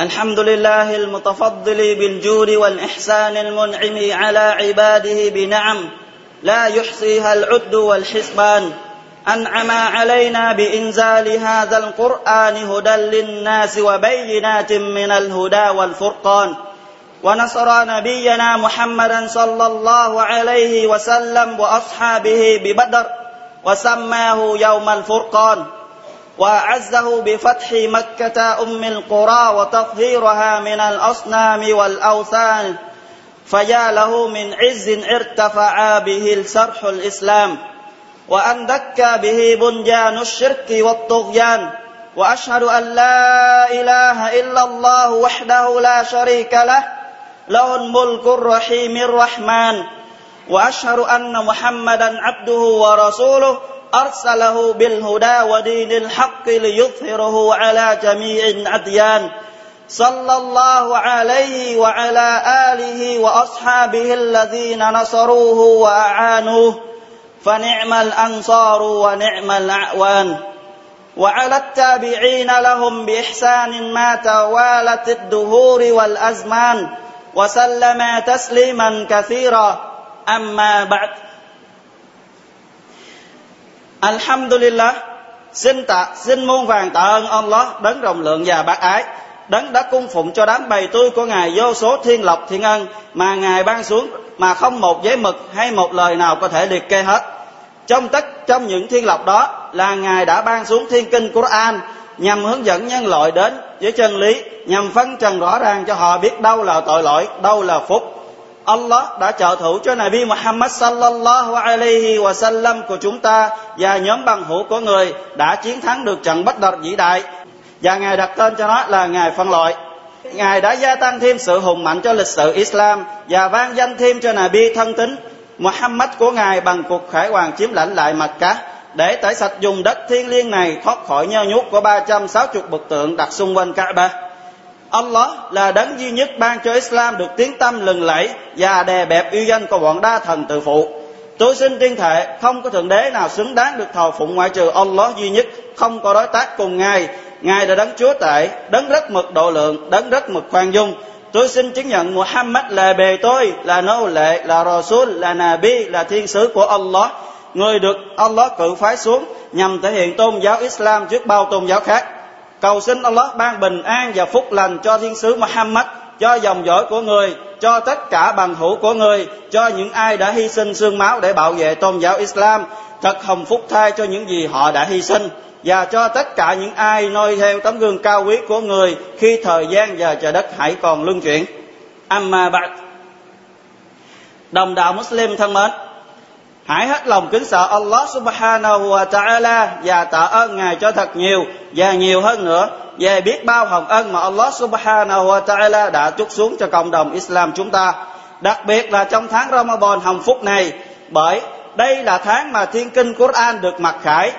الحمد لله المتفضل بالجود والإحسان المنعم على عباده بنعم لا يحصيها العد والحسبان. أنعم علينا بإنزال هذا القرآن هدى للناس وبينات من الهدى والفرقان. ونصر نبينا محمدا صلى الله عليه وسلم وأصحابه ببدر وسماه يوم الفرقان. وأعزه بفتح مكة أم القرى وتطهيرها من الأصنام والأوثان فيا له من عز ارتفع به السرح الإسلام وأن دك به بنيان الشرك والطغيان وأشهد أن لا إله إلا الله وحده لا شريك له له الملك الرحيم الرحمن وأشهد أن محمدا عبده ورسوله أرسله بالهدى ودين الحق ليظهره على جميع الأديان. صلى الله عليه وعلى آله وأصحابه الذين نصروه وأعانوه. فنعم الأنصار ونعم الأعوان. وعلى التابعين لهم بإحسان ما توالت الدهور والأزمان. وسلم تسليما كثيرا. أما بعد. Alhamdulillah Xin tạ, xin muôn vàng tạ ơn Allah Đấng rộng lượng và bác ái Đấng đã cung phụng cho đám bầy tôi của Ngài vô số thiên lộc thiên ân Mà Ngài ban xuống mà không một giấy mực hay một lời nào có thể liệt kê hết. Trong tất trong những thiên lộc đó là Ngài đã ban xuống thiên kinh Quran Nhằm hướng dẫn nhân loại đến với chân lý Nhằm phân trần rõ ràng cho họ biết đâu là tội lỗi, đâu là phúc. Allah đã trợ thủ cho Nabi Muhammad sallallahu alaihi wa sallam của chúng ta và nhóm bằng hữu của người đã chiến thắng được trận Bất đợt vĩ đại và Ngài đặt tên cho nó là Ngài phân loại. Ngài đã gia tăng thêm sự hùng mạnh cho lịch sử Islam và vang danh thêm cho Nabi thân tín Muhammad của Ngài bằng cuộc khải hoàng chiếm lãnh lại Mecca để tẩy sạch dùng đất thiên liêng này thoát khỏi nhơ nhút của 360 bức tượng đặt xung quanh Kaaba. Allah là đấng duy nhất ban cho Islam được tiếng tâm lừng lẫy và đè bẹp uy danh của bọn đa thần tự phụ. Tôi xin tuyên thệ không có thượng đế nào xứng đáng được thờ phụng ngoại trừ Allah duy nhất, không có đối tác cùng Ngài. Ngài là đấng chúa tể, đấng rất mực độ lượng, đấng rất mực khoan dung. Tôi xin chứng nhận Muhammad là bề tôi, là nô lệ, là Rasul, là Nabi, là thiên sứ của Allah. Người được Allah cử phái xuống nhằm thể hiện tôn giáo Islam trước bao tôn giáo khác cầu xin Allah ban bình an và phúc lành cho thiên sứ Muhammad, cho dòng dõi của người, cho tất cả bằng hữu của người, cho những ai đã hy sinh xương máu để bảo vệ tôn giáo Islam, thật hồng phúc thay cho những gì họ đã hy sinh, và cho tất cả những ai noi theo tấm gương cao quý của người khi thời gian và trời đất hãy còn luân chuyển. Amma ba'd. Đồng đạo Muslim thân mến Hãy hết lòng kính sợ Allah subhanahu wa ta'ala và tạ ơn Ngài cho thật nhiều và nhiều hơn nữa về biết bao hồng ân mà Allah subhanahu wa ta'ala đã chúc xuống cho cộng đồng Islam chúng ta. Đặc biệt là trong tháng Ramadan hồng phúc này bởi đây là tháng mà thiên kinh Quran được mặc khải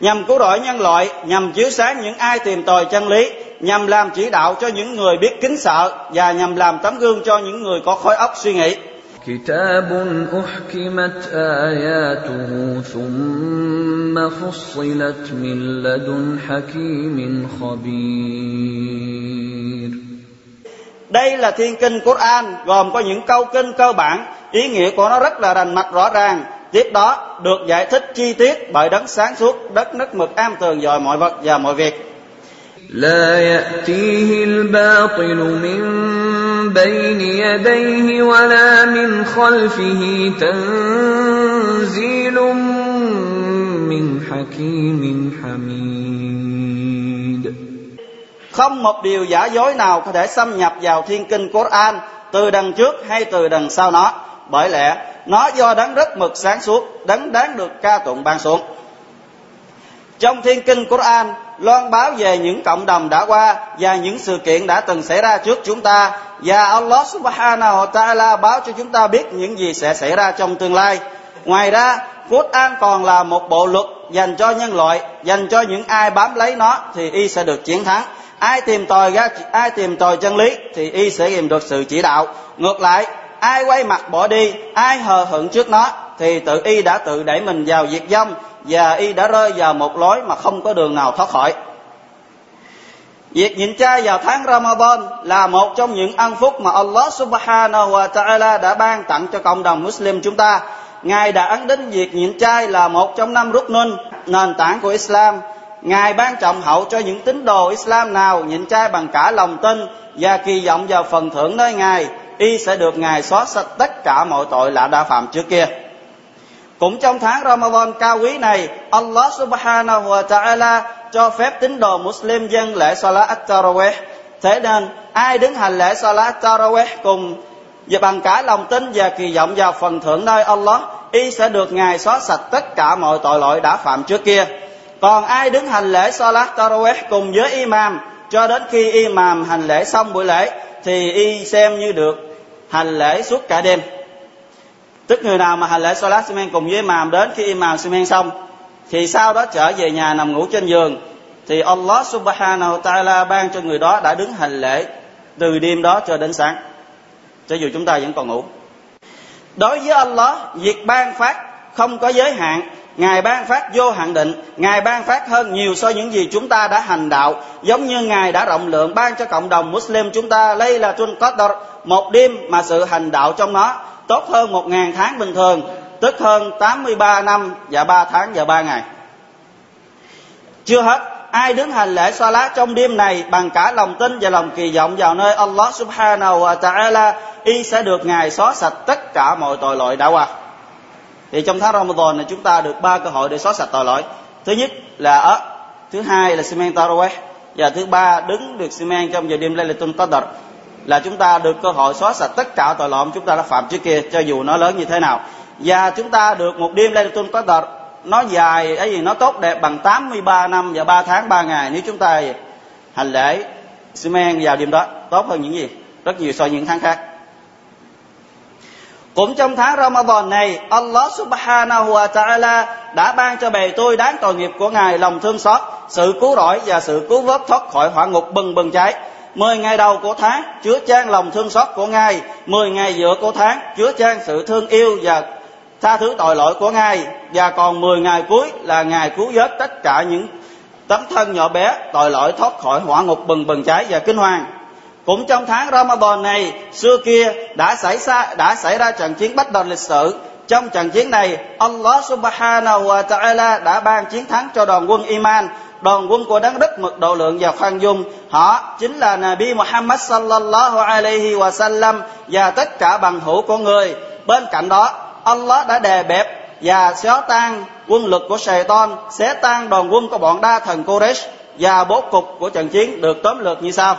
nhằm cứu rỗi nhân loại, nhằm chiếu sáng những ai tìm tòi chân lý, nhằm làm chỉ đạo cho những người biết kính sợ và nhằm làm tấm gương cho những người có khối óc suy nghĩ. كتاب احكمت اياته ثم فصلت من لدن حكيم خبير Đây là thiên kinh Quran gồm có những câu kinh cơ bản, ý nghĩa của nó rất là rành mạch rõ ràng. Tiếp đó được giải thích chi tiết bởi đấng sáng suốt, đất nứt mực am tường dòi mọi vật và mọi việc. لا يأتيه الباطل من بين يديه ولا من خلفه تنزيل من حكيم حميد Không một điều giả dối nào có thể xâm nhập vào thiên kinh Quran từ đằng trước hay từ đằng sau nó. Bởi lẽ nó do đấng rất mực sáng suốt, đấng đáng được ca tụng ban xuống. Trong thiên kinh Quran loan báo về những cộng đồng đã qua và những sự kiện đã từng xảy ra trước chúng ta và Allah subhanahu wa ta'ala báo cho chúng ta biết những gì sẽ xảy ra trong tương lai. Ngoài ra, Quran còn là một bộ luật dành cho nhân loại, dành cho những ai bám lấy nó thì y sẽ được chiến thắng. Ai tìm tòi ra ai tìm tòi chân lý thì y sẽ tìm được sự chỉ đạo. Ngược lại, ai quay mặt bỏ đi, ai hờ hững trước nó thì tự y đã tự đẩy mình vào diệt vong và y đã rơi vào một lối mà không có đường nào thoát khỏi. Việc nhịn chay vào tháng Ramadan là một trong những ân phúc mà Allah subhanahu wa ta'ala đã ban tặng cho cộng đồng Muslim chúng ta. Ngài đã ấn định việc nhịn chay là một trong năm rút nun, nền tảng của Islam. Ngài ban trọng hậu cho những tín đồ Islam nào nhịn chay bằng cả lòng tin và kỳ vọng vào phần thưởng nơi Ngài, y sẽ được Ngài xóa sạch tất cả mọi tội lạ đã phạm trước kia. Cũng trong tháng Ramadan cao quý này, Allah subhanahu wa ta'ala cho phép tín đồ Muslim dân lễ Salat at-Tarawih. Thế nên, ai đứng hành lễ Salat at-Tarawih cùng và bằng cả lòng tin và kỳ vọng vào phần thưởng nơi Allah, y sẽ được Ngài xóa sạch tất cả mọi tội lỗi đã phạm trước kia. Còn ai đứng hành lễ Salat Tarawih cùng với imam cho đến khi imam hành lễ xong buổi lễ thì y xem như được hành lễ suốt cả đêm. Tức người nào mà hành lễ Salat Simen cùng với imam đến khi imam Simen xong, thì sau đó trở về nhà nằm ngủ trên giường, thì Allah subhanahu wa ta'ala ban cho người đó đã đứng hành lễ từ đêm đó cho đến sáng. Cho dù chúng ta vẫn còn ngủ. Đối với Allah, việc ban phát không có giới hạn. Ngài ban phát vô hạn định, Ngài ban phát hơn nhiều so với những gì chúng ta đã hành đạo, giống như Ngài đã rộng lượng ban cho cộng đồng Muslim chúng ta lây là Tun Qadr, một đêm mà sự hành đạo trong nó tốt hơn một ngàn tháng bình thường, tức hơn 83 năm và 3 tháng và 3 ngày. Chưa hết, ai đứng hành lễ Salat trong đêm này bằng cả lòng tin và lòng kỳ vọng vào nơi Allah subhanahu wa ta'ala, y sẽ được Ngài xóa sạch tất cả mọi tội lỗi đã qua. Thì trong tháng Ramadan này chúng ta được ba cơ hội để xóa sạch tội lỗi. Thứ nhất là ở thứ hai là Simen Taraweh, và thứ ba đứng được Simen trong giờ đêm Laylatul Qadr là chúng ta được cơ hội xóa sạch tất cả tội lỗi chúng ta đã phạm trước kia cho dù nó lớn như thế nào. Và chúng ta được một đêm Laylatul Qadr nó dài ấy gì nó tốt đẹp bằng 83 năm và 3 tháng 3 ngày. Nếu chúng ta hành lễ Simen vào đêm đó tốt hơn những gì rất nhiều so với những tháng khác cũng trong tháng Ramadan này, Allah subhanahu wa ta'ala đã ban cho bề tôi đáng tội nghiệp của Ngài lòng thương xót, sự cứu rỗi và sự cứu vớt thoát khỏi hỏa ngục bừng bừng cháy. Mười ngày đầu của tháng chứa chan lòng thương xót của Ngài. Mười ngày giữa của tháng chứa chan sự thương yêu và tha thứ tội lỗi của Ngài. Và còn mười ngày cuối là ngày cứu vớt tất cả những tấm thân nhỏ bé tội lỗi thoát khỏi hỏa ngục bừng bừng cháy và kinh hoàng cũng trong tháng Ramadan này, xưa kia đã xảy ra, đã xảy ra trận chiến bắt đầu lịch sử. Trong trận chiến này, Allah subhanahu wa ta'ala đã ban chiến thắng cho đoàn quân Iman, đoàn quân của đấng đức mực độ lượng và khoan dung. Họ chính là Nabi Muhammad sallallahu alaihi wa sallam và tất cả bằng hữu của người. Bên cạnh đó, Allah đã đè bẹp và xóa tan quân lực của Satan xé tan đoàn quân của bọn đa thần Quraysh và bố cục của trận chiến được tóm lược như sau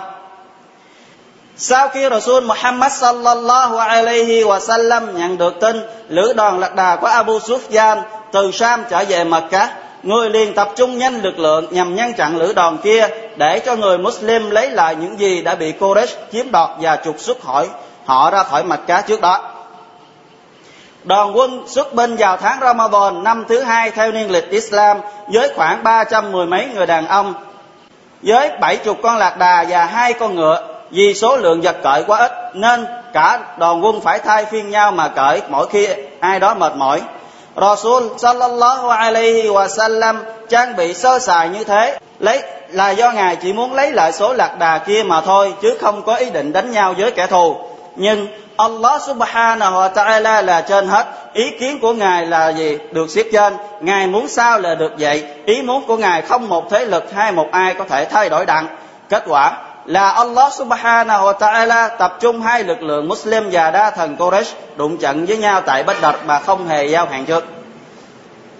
sau khi Rasul Muhammad sallallahu alaihi wa sallam nhận được tin lữ đoàn lạc đà của Abu Sufyan từ Sam trở về Mecca, người liền tập trung nhanh lực lượng nhằm ngăn chặn lữ đoàn kia để cho người Muslim lấy lại những gì đã bị Quraysh chiếm đoạt và trục xuất khỏi họ ra khỏi Mecca trước đó. Đoàn quân xuất binh vào tháng Ramadan năm thứ hai theo niên lịch Islam với khoảng ba trăm mười mấy người đàn ông với bảy chục con lạc đà và hai con ngựa vì số lượng vật cởi quá ít, nên cả đoàn quân phải thay phiên nhau mà cởi mỗi khi ai đó mệt mỏi. Rasul sallallahu alaihi wa sallam trang bị sơ sài như thế, lấy là do ngài chỉ muốn lấy lại số lạc đà kia mà thôi, chứ không có ý định đánh nhau với kẻ thù. Nhưng Allah subhanahu wa ta'ala là trên hết, ý kiến của ngài là gì? Được xếp trên. Ngài muốn sao là được vậy? Ý muốn của ngài không một thế lực hay một ai có thể thay đổi đặng. Kết quả là Allah subhanahu wa ta'ala tập trung hai lực lượng Muslim và đa thần Quraysh đụng trận với nhau tại Bách Đật mà không hề giao hàng trước.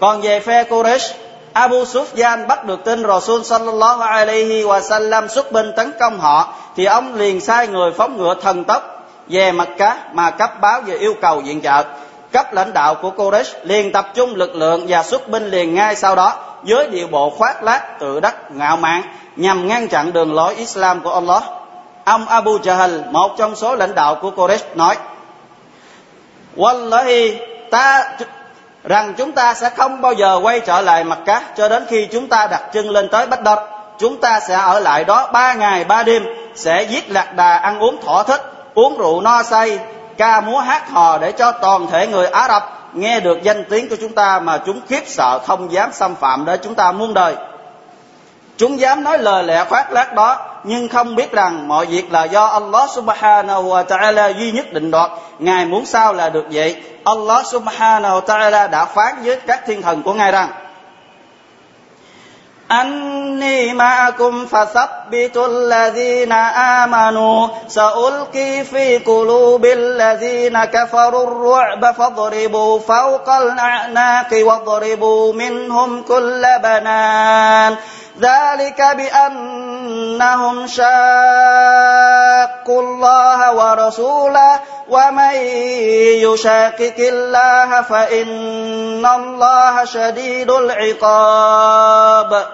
Còn về phe Quraysh, Abu Sufyan bắt được tin Rasul sallallahu alaihi wa sallam xuất binh tấn công họ thì ông liền sai người phóng ngựa thần tốc về mặt cá mà cấp báo về yêu cầu viện trợ. Cấp lãnh đạo của Quraysh liền tập trung lực lượng và xuất binh liền ngay sau đó với điệu bộ khoác lác tự đắc ngạo mạn nhằm ngăn chặn đường lối Islam của Allah. Ông Abu Jahl, một trong số lãnh đạo của Quraysh nói: Wallahi, ta rằng chúng ta sẽ không bao giờ quay trở lại mặt cá cho đến khi chúng ta đặt chân lên tới Bách Đật. Chúng ta sẽ ở lại đó ba ngày ba đêm, sẽ giết lạc đà ăn uống thỏa thích, uống rượu no say, ca múa hát hò để cho toàn thể người Ả Rập nghe được danh tiếng của chúng ta mà chúng khiếp sợ, không dám xâm phạm đến chúng ta muôn đời. Chúng dám nói lời lẽ khoác lác đó, nhưng không biết rằng mọi việc là do Allah Subhanahu wa Ta'ala duy nhất định đoạt. Ngài muốn sao là được vậy. Allah Subhanahu wa Ta'ala đã phán với các thiên thần của Ngài rằng: "Anni ma'akum fasab فثبتوا الذين آمنوا سألقي في قلوب الذين كفروا الرعب فاضربوا فوق الأعناق واضربوا منهم كل بنان. ذلك بأنهم شاقوا الله ورسوله ومن يشاقق الله فإن الله شديد العقاب.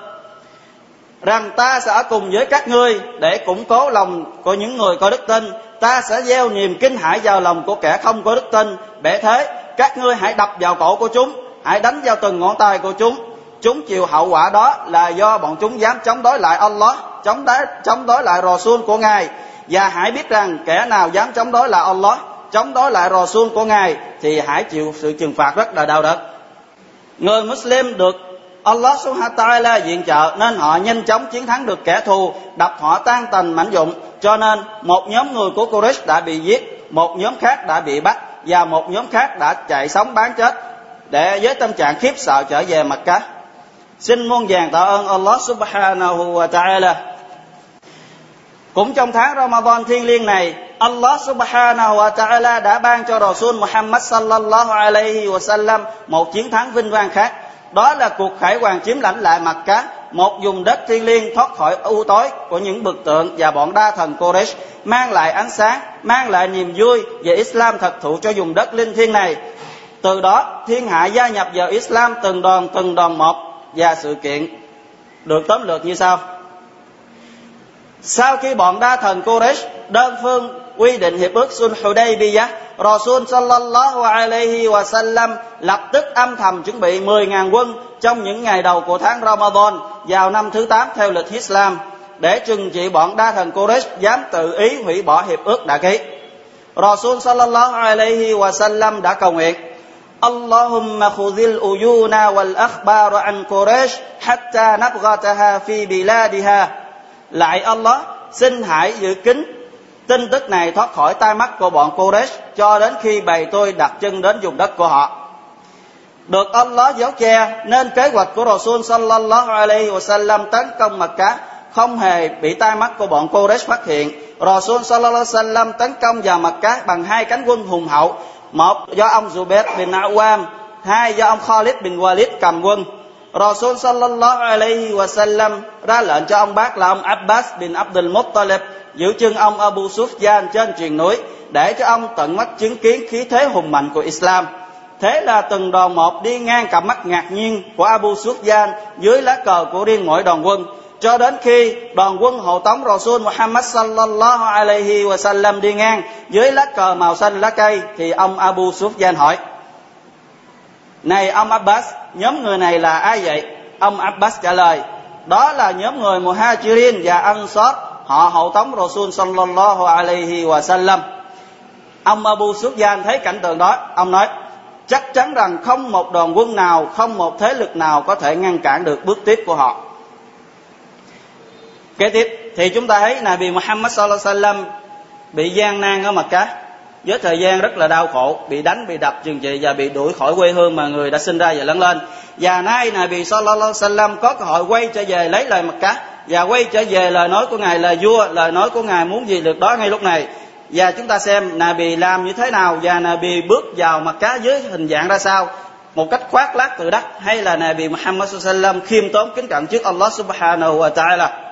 Rằng ta sẽ ở cùng với các ngươi để củng cố lòng của những người có đức tin. Ta sẽ gieo niềm kinh hãi vào lòng của kẻ không có đức tin. Bể thế, các ngươi hãy đập vào cổ của chúng, hãy đánh vào từng ngón tay của chúng. Chúng chịu hậu quả đó là do bọn chúng dám chống đối lại Allah, chống đối chống đối lại Rasul của ngài. Và hãy biết rằng kẻ nào dám chống đối lại Allah, chống đối lại Rasul của ngài thì hãy chịu sự trừng phạt rất là đau đớn. Người Muslim được Allah subhanahu wa ta'ala viện trợ nên họ nhanh chóng chiến thắng được kẻ thù, đập họ tan tành mảnh dụng. Cho nên một nhóm người của Quraysh đã bị giết, một nhóm khác đã bị bắt và một nhóm khác đã chạy sống bán chết để với tâm trạng khiếp sợ trở về mặt cá. Xin muôn vàng tạ ơn Allah subhanahu wa ta'ala. Cũng trong tháng Ramadan thiêng liêng này, Allah subhanahu wa ta'ala đã ban cho Rasul Muhammad sallallahu alaihi wa sallam một chiến thắng vinh quang khác đó là cuộc khải hoàng chiếm lãnh lại mặt cá, một vùng đất thiên liêng thoát khỏi u tối của những bực tượng và bọn đa thần Koresh mang lại ánh sáng, mang lại niềm vui về Islam thật thụ cho vùng đất linh thiêng này. Từ đó, thiên hạ gia nhập vào Islam từng đoàn từng đoàn một và sự kiện được tóm lược như sau. Sau khi bọn đa thần Koresh đơn phương quy định hiệp ước Sulh Hudaybiyah Rasul sallallahu alaihi wa sallam lập tức âm thầm chuẩn bị 10.000 quân trong những ngày đầu của tháng Ramadan vào năm thứ 8 theo lịch Islam để trừng trị bọn đa thần Quraysh dám tự ý hủy bỏ hiệp ước đã ký. Rasul sallallahu alaihi wa sallam đã cầu nguyện اللهم خذ الأيون والأخبار عن قريش حتى نبغتها في بلادها lại Allah xin hãy giữ kín tin tức này thoát khỏi tai mắt của bọn Quraysh cho đến khi bầy tôi đặt chân đến vùng đất của họ. Được Allah giấu che nên kế hoạch của Rasul sallallahu alaihi wasallam tấn công Mật Cá không hề bị tai mắt của bọn Quraysh phát hiện. Rasul sallallahu alaihi wasallam tấn công vào Mật Cá bằng hai cánh quân hùng hậu, một do ông Zubair bin Awam, hai do ông Khalid bin Walid cầm quân. Rasul sallallahu alaihi wasallam ra lệnh cho ông bác là ông Abbas bin Abdul Muttalib, giữ chân ông Abu Sufyan trên triền núi để cho ông tận mắt chứng kiến khí thế hùng mạnh của Islam. Thế là từng đoàn một đi ngang cặp mắt ngạc nhiên của Abu Sufyan dưới lá cờ của riêng mỗi đoàn quân cho đến khi đoàn quân hộ tống Rasul Muhammad sallallahu alaihi wasallam đi ngang dưới lá cờ màu xanh lá cây thì ông Abu Sufyan hỏi này ông Abbas, nhóm người này là ai vậy? Ông Abbas trả lời, đó là nhóm người Muhajirin và Ansar, họ hậu tống Rasul sallallahu alaihi wa sallam. Ông Abu Sufyan thấy cảnh tượng đó, ông nói, chắc chắn rằng không một đoàn quân nào, không một thế lực nào có thể ngăn cản được bước tiếp của họ. Kế tiếp, thì chúng ta thấy Nabi Muhammad sallallahu alaihi wasallam bị gian nan ở mặt cá với thời gian rất là đau khổ, bị đánh, bị đập, chừng trị và bị đuổi khỏi quê hương mà người đã sinh ra và lớn lên. Và nay Nabi sallallahu alaihi wasallam có cơ hội quay trở về lấy lời mặt cá và quay trở về lời nói của ngài là vua, lời nói của ngài muốn gì được đó ngay lúc này. Và chúng ta xem Nabi làm như thế nào và Nabi bước vào mặt cá dưới hình dạng ra sao, một cách khoác lác từ đất hay là Nabi Muhammad sallam khiêm tốn kính cẩn trước Allah subhanahu wa ta'ala.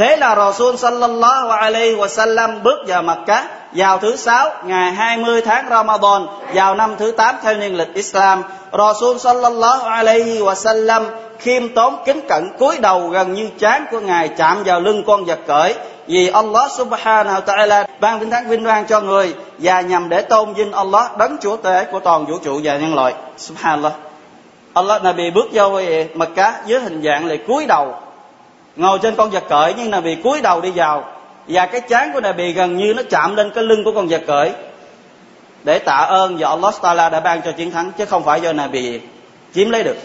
Thế là Rasul sallallahu alaihi wa sallam bước vào mặt cá vào thứ sáu, ngày 20 tháng Ramadan, vào năm thứ 8 theo niên lịch Islam. Rasul sallallahu alaihi wa sallam khiêm tốn, kính cẩn, cúi đầu gần như chán của ngài chạm vào lưng con vật cởi, vì Allah subhanahu wa ta'ala ban vinh thắng vinh quang cho người và nhằm để tôn vinh Allah, đấng chúa tể của toàn vũ trụ và nhân loại subhanallah Allah Nabi bước vô mặt cá dưới hình dạng là cúi đầu ngồi trên con vật cởi nhưng Nabi cúi đầu đi vào. Và cái chán của Nabi gần như nó chạm lên cái lưng của con vật cởi. Để tạ ơn và Allah Taala đã ban cho chiến thắng chứ không phải do Nabi chiếm lấy được.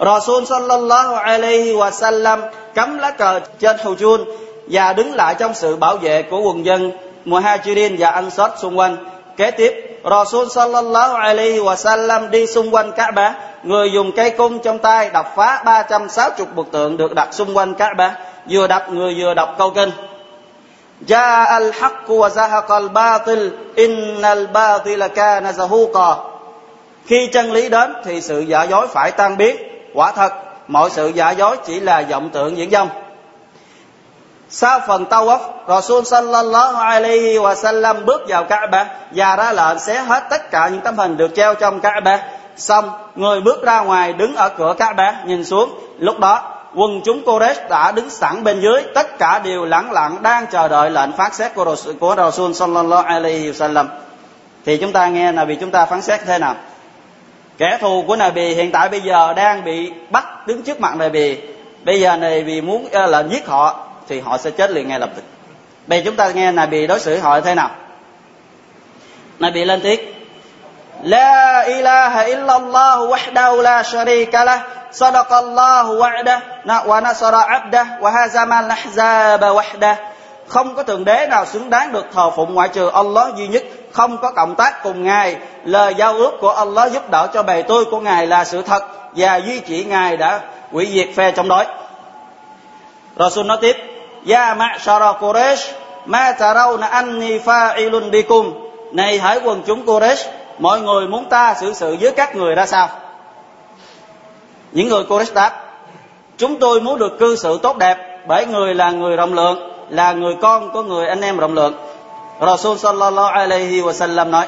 Rasul sallallahu alaihi wa sallam cắm lá cờ trên Hujun và đứng lại trong sự bảo vệ của quần dân Muhajirin và Ansar xung quanh. Kế tiếp, Rasul sallallahu alaihi wasallam đi xung quanh Kaaba, người dùng cây cung trong tay đập phá 360 bức tượng được đặt xung quanh Kaaba, vừa đập người vừa đọc câu kinh. Ja al-haqq wa zahaqa al-batil, innal batila kana zahuqa. Khi chân lý đến thì sự giả dối phải tan biến, quả thật mọi sự giả dối chỉ là vọng tượng diễn dông sau phần tawaf Rasul sallallahu alaihi wa sallam bước vào Kaaba và ra lệnh xé hết tất cả những tấm hình được treo trong Kaaba xong người bước ra ngoài đứng ở cửa Kaaba nhìn xuống. Lúc đó quân chúng Quraysh đã đứng sẵn bên dưới. Tất cả đều lặng lặng đang chờ đợi lệnh phán xét của Rasul, của Rasul sallallahu alaihi wasallam. Thì chúng ta nghe là vì chúng ta phán xét thế nào? Kẻ thù của Nabi hiện tại bây giờ đang bị bắt đứng trước mặt Nabi. Bây giờ này vì muốn là lệnh giết họ thì họ sẽ chết liền ngay lập tức bây chúng ta nghe Nabi đối xử họ thế nào Nabi lên tiếng La ilaha illallah wahdahu la sharika lah صدق الله وعده ونصر عبده وهزم الأحزاب وحده không có thượng đế nào xứng đáng được thờ phụng ngoại trừ Allah duy nhất không có cộng tác cùng ngài lời giao ước của Allah giúp đỡ cho bề tôi của ngài là sự thật và duy chỉ ngài đã hủy diệt phe chống đối Rasul nói tiếp Ya ma'shara Quraysh ma tarawna anni fa'ilun bikum. Này hỡi quần chúng Quraysh mọi người muốn ta xử sự với các người ra sao? Những người Quraysh đáp, chúng tôi muốn được cư xử tốt đẹp, bởi người là người rộng lượng, là người con của người anh em rộng lượng. Rasul sallallahu alaihi wa sallam nói,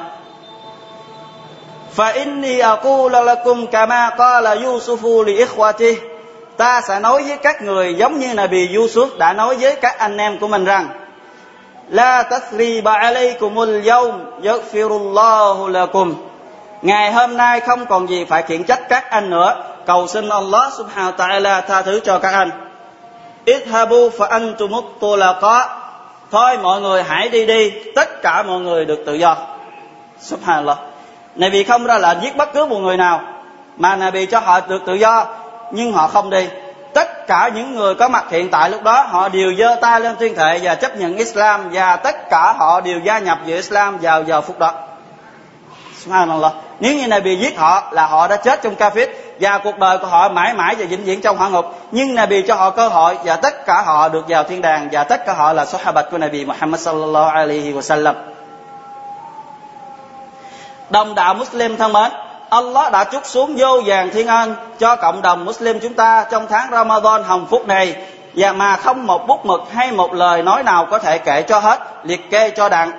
fa inni aqulu lakum kama qala Yusufu li ikhwatihi ta sẽ nói với các người giống như Nabi Yusuf đã nói với các anh em của mình rằng, La tasriba alaykumul yawm, yaghfirullahu lakum. Ngày hôm nay không còn gì phải khiển trách các anh nữa. Cầu xin Allah subhanahu wa ta'ala tha thứ cho các anh. Ithabu fa antumut tulaqa. Thôi mọi người hãy đi đi. Tất cả mọi người được tự do. Subhanallah. Nabi không ra lệnh giết bất cứ một người nào, mà Nabi cho họ được tự do nhưng họ không đi. Tất cả những người có mặt hiện tại lúc đó, họ đều giơ tay lên tuyên thệ và chấp nhận Islam và tất cả họ đều gia nhập vào Islam vào giờ phút đó. Subhanallah. Nếu như này bị giết họ là họ đã chết trong kafir và cuộc đời của họ mãi mãi và vĩnh viễn trong hỏa ngục. Nhưng Nabi cho họ cơ hội và tất cả họ được vào thiên đàng và tất cả họ là sahabat của Nabi Muhammad sallallahu alaihi wasallam. Đồng đạo Muslim thân mến Allah đã chúc xuống vô vàng thiên ân cho cộng đồng Muslim chúng ta trong tháng Ramadan hồng phúc này. Và mà không một bút mực hay một lời nói nào có thể kể cho hết liệt kê cho đặng.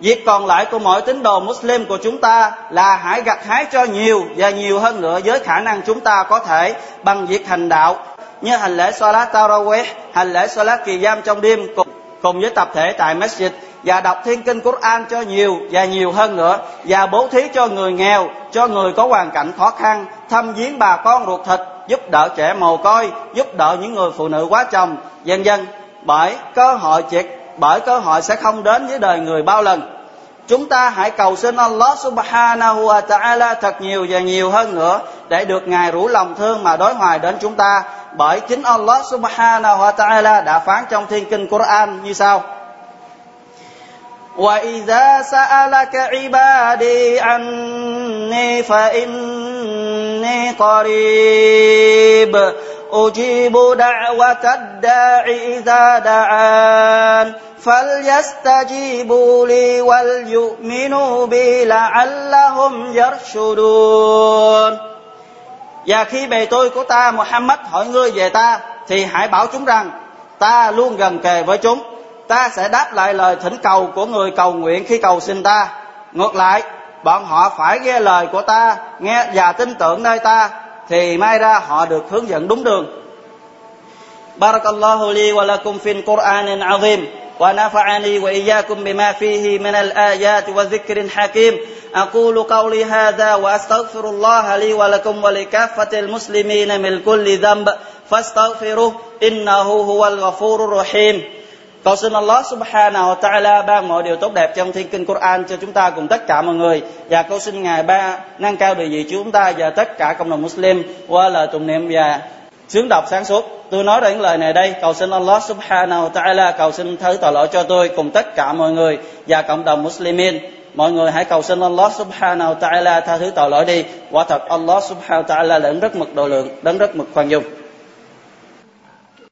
Việc còn lại của mỗi tín đồ Muslim của chúng ta là hãy gặt hái cho nhiều và nhiều hơn nữa với khả năng chúng ta có thể bằng việc hành đạo. Như hành lễ Salat Tarawih, hành lễ Salat kỳ giam trong đêm cùng, cùng với tập thể tại Masjid và đọc thiên kinh Quran cho nhiều và nhiều hơn nữa và bố thí cho người nghèo, cho người có hoàn cảnh khó khăn, thăm viếng bà con ruột thịt, giúp đỡ trẻ mồ côi, giúp đỡ những người phụ nữ quá chồng, vân vân. Bởi cơ hội triệt bởi cơ hội sẽ không đến với đời người bao lần. Chúng ta hãy cầu xin Allah subhanahu wa ta'ala thật nhiều và nhiều hơn nữa để được Ngài rủ lòng thương mà đối hoài đến chúng ta. Bởi chính Allah subhanahu wa ta'ala đã phán trong thiên kinh Quran như sau. وإذا سألك عبادي عني فإني قريب أجيب دعوة الداع إذا دعان فليستجيبوا لي وليؤمنوا بي لعلهم يرشدون Và khi bề tôi của ta Muhammad hỏi ngươi về ta Thì hãy bảo chúng rằng Ta luôn gần kề với chúng Ta sẽ đáp lại lời thỉnh cầu của người cầu nguyện khi cầu xin ta Ngược lại Bọn họ phải nghe lời của ta Nghe và tin tưởng nơi ta Thì may ra họ được hướng dẫn đúng đường Barakallahu li wa lakum fin Qur'anin azim ونفعني وإياكم بما فيه من الآيات وذكر حكيم أقول قولي هذا وأستغفر الله لي ولكم ولكافة المسلمين من كل ذنب فاستغفروه إنه هو الغفور الرحيم Cầu xin Allah subhanahu wa ta'ala ban mọi điều tốt đẹp trong thiên kinh Quran cho chúng ta cùng tất cả mọi người và cầu xin Ngài ba nâng cao địa vị chúng ta và tất cả cộng đồng Muslim qua lời tụng niệm và sướng đọc sáng suốt. Tôi nói những lời này đây, cầu xin Allah subhanahu wa ta'ala cầu xin thứ tội lỗi cho tôi cùng tất cả mọi người và cộng đồng Muslimin. Mọi người hãy cầu xin Allah subhanahu wa ta'ala tha thứ tội lỗi đi. Quả thật Allah subhanahu wa ta'ala là rất mực độ lượng, đấng rất mực khoan dung.